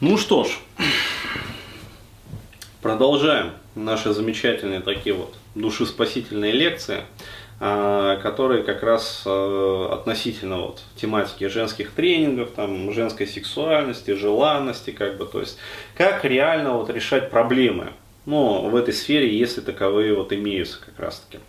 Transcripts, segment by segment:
Ну что ж, продолжаем наши замечательные такие вот душеспасительные лекции, а, которые как раз а, относительно вот тематики женских тренингов, там, женской сексуальности, желанности, как бы, то есть, как реально вот решать проблемы, ну, в этой сфере, если таковые вот имеются как раз таки.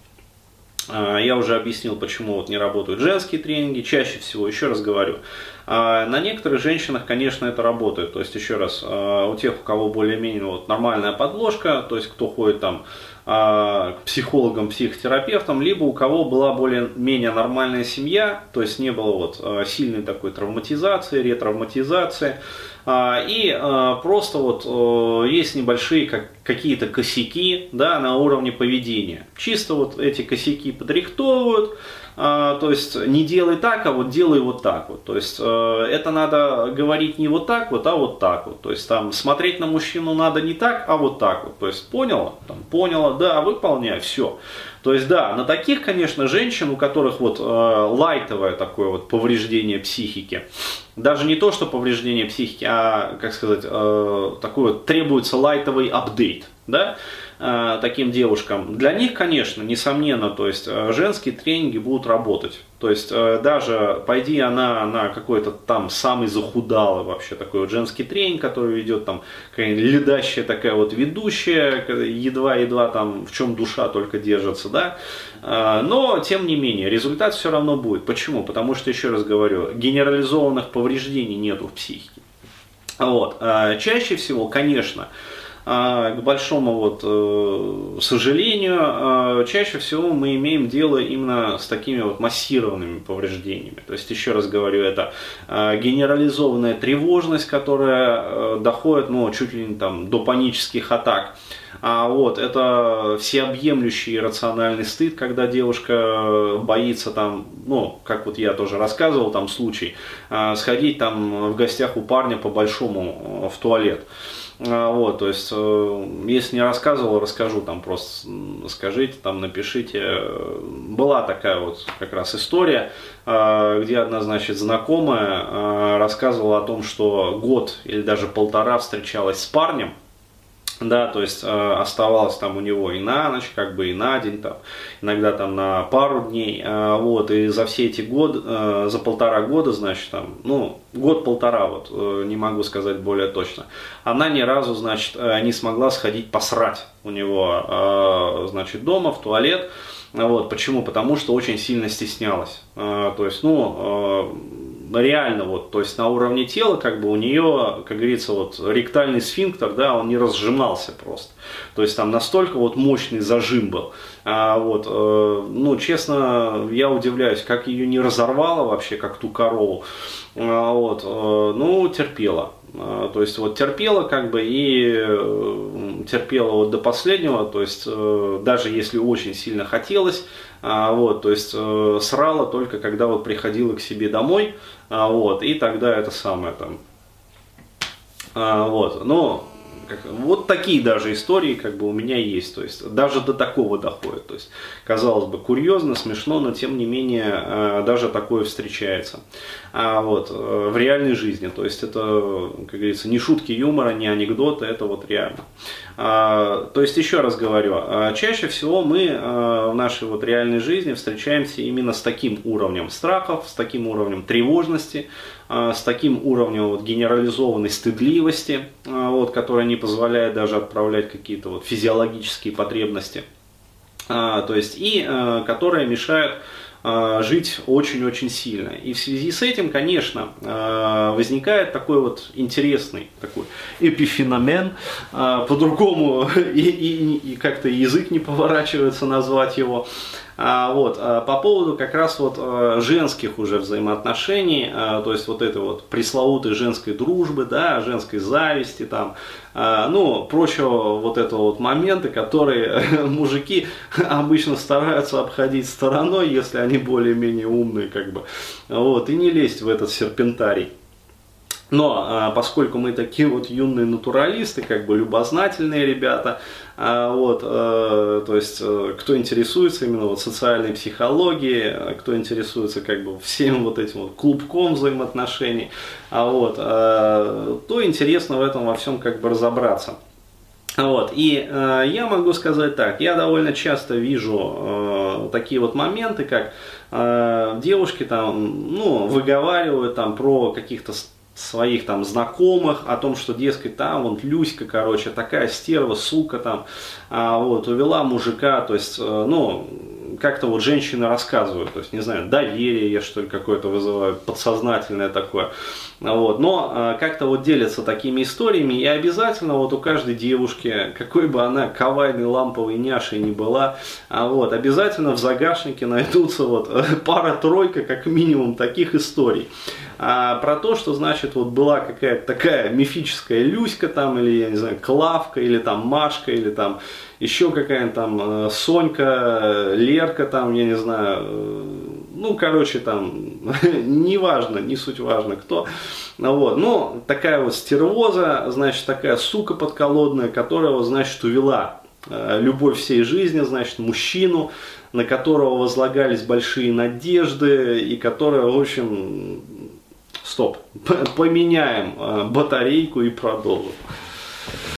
А, я уже объяснил, почему вот не работают женские тренинги. Чаще всего, еще раз говорю, на некоторых женщинах, конечно, это работает. То есть, еще раз, а, у тех, у кого более-менее вот нормальная подложка, то есть, кто ходит там к психологам, психотерапевтам, либо у кого была более-менее нормальная семья, то есть не было вот сильной такой травматизации, ретравматизации, и просто вот есть небольшие как, какие-то косяки да, на уровне поведения. Чисто вот эти косяки подрихтовывают, а, то есть не делай так, а вот делай вот так вот. То есть э, это надо говорить не вот так вот, а вот так вот. То есть там смотреть на мужчину надо не так, а вот так вот. То есть поняла, там, поняла, да, выполняй, все. То есть да, на таких, конечно, женщин, у которых вот э, лайтовое такое вот повреждение психики, даже не то, что повреждение психики, а, как сказать, э, такой вот требуется лайтовый апдейт, да, Э, таким девушкам, для них, конечно, несомненно, то есть э, женские тренинги будут работать. То есть э, даже пойди она на какой-то там самый захудалый вообще такой вот женский тренинг, который ведет там какая-нибудь ледащая такая вот ведущая, едва-едва там в чем душа только держится, да. Но, тем не менее, результат все равно будет. Почему? Потому что, еще раз говорю, генерализованных повреждений нету в психике. Вот. Чаще всего, конечно, к большому вот э, сожалению, а, чаще всего мы имеем дело именно с такими вот массированными повреждениями. То есть, еще раз говорю, это а, генерализованная тревожность, которая э, доходит ну, чуть ли не там, до панических атак. А вот это всеобъемлющий рациональный стыд, когда девушка боится там, ну, как вот я тоже рассказывал, там случай, сходить там в гостях у парня по большому э, в туалет. А, вот, то есть, э, если не рассказывал, расскажу, там просто скажите, там напишите. Была такая вот как раз история, э, где одна, значит, знакомая э, рассказывала о том, что год или даже полтора встречалась с парнем, да, то есть э, оставалось там у него и на ночь, как бы и на день, там, иногда там на пару дней, э, вот, и за все эти годы, э, за полтора года, значит, там, ну, год-полтора, вот, э, не могу сказать более точно, она ни разу, значит, э, не смогла сходить посрать у него, э, значит, дома, в туалет, вот, почему? Потому что очень сильно стеснялась, э, то есть, ну, э, реально вот, то есть на уровне тела, как бы у нее, как говорится, вот ректальный сфинктер, да, он не разжимался просто. То есть там настолько вот мощный зажим был. А, вот, э, ну, честно, я удивляюсь, как ее не разорвало вообще, как ту корову. А, вот, э, ну, терпела. А, то есть вот терпела как бы и терпела вот до последнего, то есть э, даже если очень сильно хотелось, а, вот, то есть э, срала только когда вот приходила к себе домой, а, вот, и тогда это самое там, вот, но как, вот такие даже истории как бы у меня есть, то есть даже до такого доходит, то есть казалось бы курьезно, смешно, но тем не менее э, даже такое встречается, а вот э, в реальной жизни, то есть это, как говорится, не шутки юмора, не анекдоты, это вот реально. А, то есть еще раз говорю, а, чаще всего мы э, в нашей вот реальной жизни встречаемся именно с таким уровнем страхов, с таким уровнем тревожности, с таким уровнем вот генерализованной стыдливости, а, вот, которая не позволяет даже отправлять какие-то вот физиологические потребности, а, то есть и которая мешает жить очень-очень сильно. И в связи с этим, конечно, возникает такой вот интересный такой эпифеномен, по-другому и, и, и как-то язык не поворачивается назвать его, а, вот, а, по поводу как раз вот а, женских уже взаимоотношений, то есть вот этой вот пресловутой женской дружбы, да, женской зависти, там, ну, прочего вот этого вот моменты, которые мужики обычно стараются обходить стороной, если они более-менее умные, как бы, вот, и не лезть в этот серпентарий. Но а, поскольку мы такие вот юные натуралисты, как бы любознательные ребята, а, вот, а, то есть а, кто интересуется именно вот социальной психологией, а, кто интересуется как бы всем вот этим вот клубком взаимоотношений, а, вот, то интересно в этом во всем как бы разобраться. Вот, и э, я могу сказать так, я довольно часто вижу э, такие вот моменты, как э, девушки там, ну, выговаривают там про каких-то своих там знакомых о том, что, дескать, там вот Люська, короче, такая стерва, сука там, а, вот, увела мужика, то есть, э, ну, как-то вот женщины рассказывают, то есть, не знаю, доверие я что ли какое-то вызываю, подсознательное такое, вот, но э, как-то вот делятся такими историями, и обязательно вот у каждой девушки, какой бы она кавайной ламповой няшей не была, а вот, обязательно в загашнике найдутся вот пара-тройка, как минимум, таких историй, а, про то, что, значит, вот была какая-то такая мифическая Люська там, или, я не знаю, Клавка, или там Машка, или там еще какая-нибудь там э, Сонька, Лерка там, я не знаю, э, ну, короче, там, неважно, не суть важно кто, вот, но такая вот стервоза, значит, такая сука подколодная, которая, значит, увела э, любовь всей жизни, значит, мужчину, на которого возлагались большие надежды, и которая, в общем, стоп, поменяем батарейку и продолжим.